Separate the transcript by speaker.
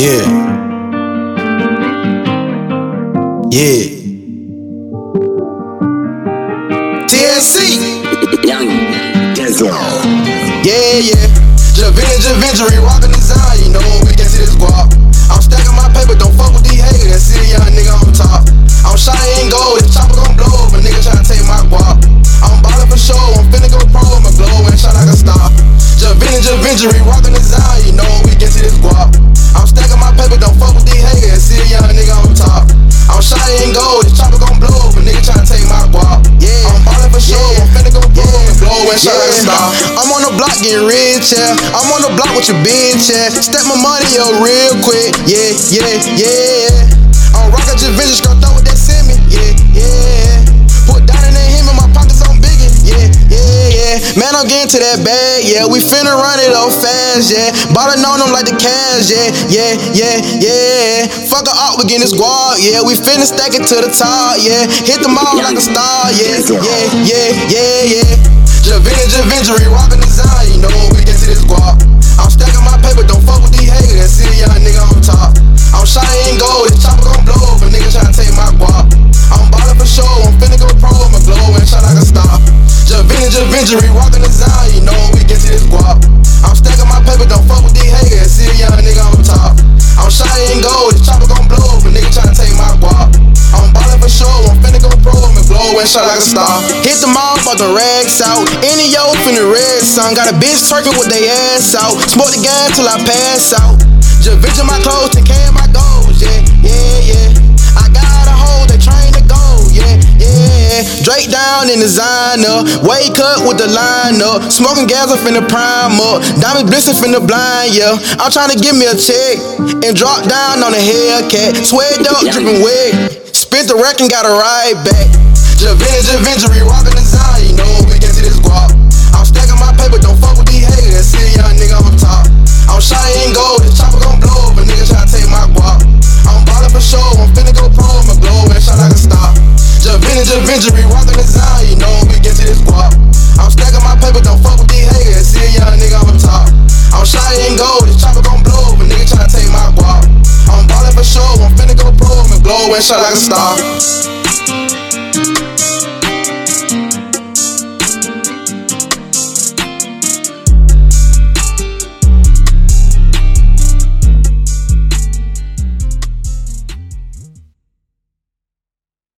Speaker 1: Yeah. Yeah. TSC. Yeah, yeah. Javin, Givenchy, rockin' design, you know we can see this guap. I'm stacking my paper, don't fuck with these haters, that city young nigga on top. I'm shot in gold, this chopper gon' blow, but nigga tryna take my guap. I'm ballin' for show, I'm finna go pro, my glow and shot like a star. Javin, Givenchy, rockin' design, you my glow and shot like a star. I'm on the block getting rich, yeah. I'm on the block with your bitch, yeah. Step my money up real quick, yeah, yeah, yeah. I'm rockin' Givenchy, go throw it, that send me, yeah, yeah. Put down in him and my pockets on biggin', yeah, yeah, yeah. Man, I'm getting to that bag, yeah. We finna run it up fast, yeah. Ballin' on them like the cash, yeah, yeah, yeah, yeah. Fuck a up, we getting this guap, yeah. We finna stack it to the top, yeah. Hit them all like a star, yeah, yeah, yeah, yeah, Givenchy, rockin' design, you know we get to this guap. I'm stacking my paper, don't fuck with these haters, that city young nigga on top. I'm shot in gold, this chopper gon' blow, but nigga tryna take my guap. I'm ballin' for show, I'm finna go pro, my glow and shot like a star. Javin, Givenchy, rockin' design, you know we get to this guap. I'm stacking my paper, don't fuck with these haters, young nigga on and shot like a star. Hit the motherfucking rags out, any yo finna red sun. Got a bitch twerking with they ass out. Smoke the gas till I pass out. Just vision my clothes and can my goals, yeah, yeah, yeah. I got a hold that train to go, yeah, yeah. Drake down in designer, wake up with the line up. Smoking gas up in the prime up. Diamond blitzing from the blind, yeah. I'm tryna give me a check and drop down on the Hellcat. Sweat up, dripping wet. Spent the wreck and got a ride back. Javin, Givenchy, rockin' design, you know we get to this guap. I'm stacking my paper, don't fuck with these haters, that city young nigga on top. I'm shot in gold, this chopper gon' blow, but nigga tryna take my guap. I'm ballin' for show, I'm finna go pro, I'm a glow and shot like a star. Javin, Givenchy, rockin' design, you know we get to this guap. I'm stacking my paper, don't fuck with these haters, city young nigga on top. I'm shot in gold, this chopper gon' blow, but nigga tryna take my guap. I'm ballin' for show, I'm finna go pro, I'm a glow and shot like a star.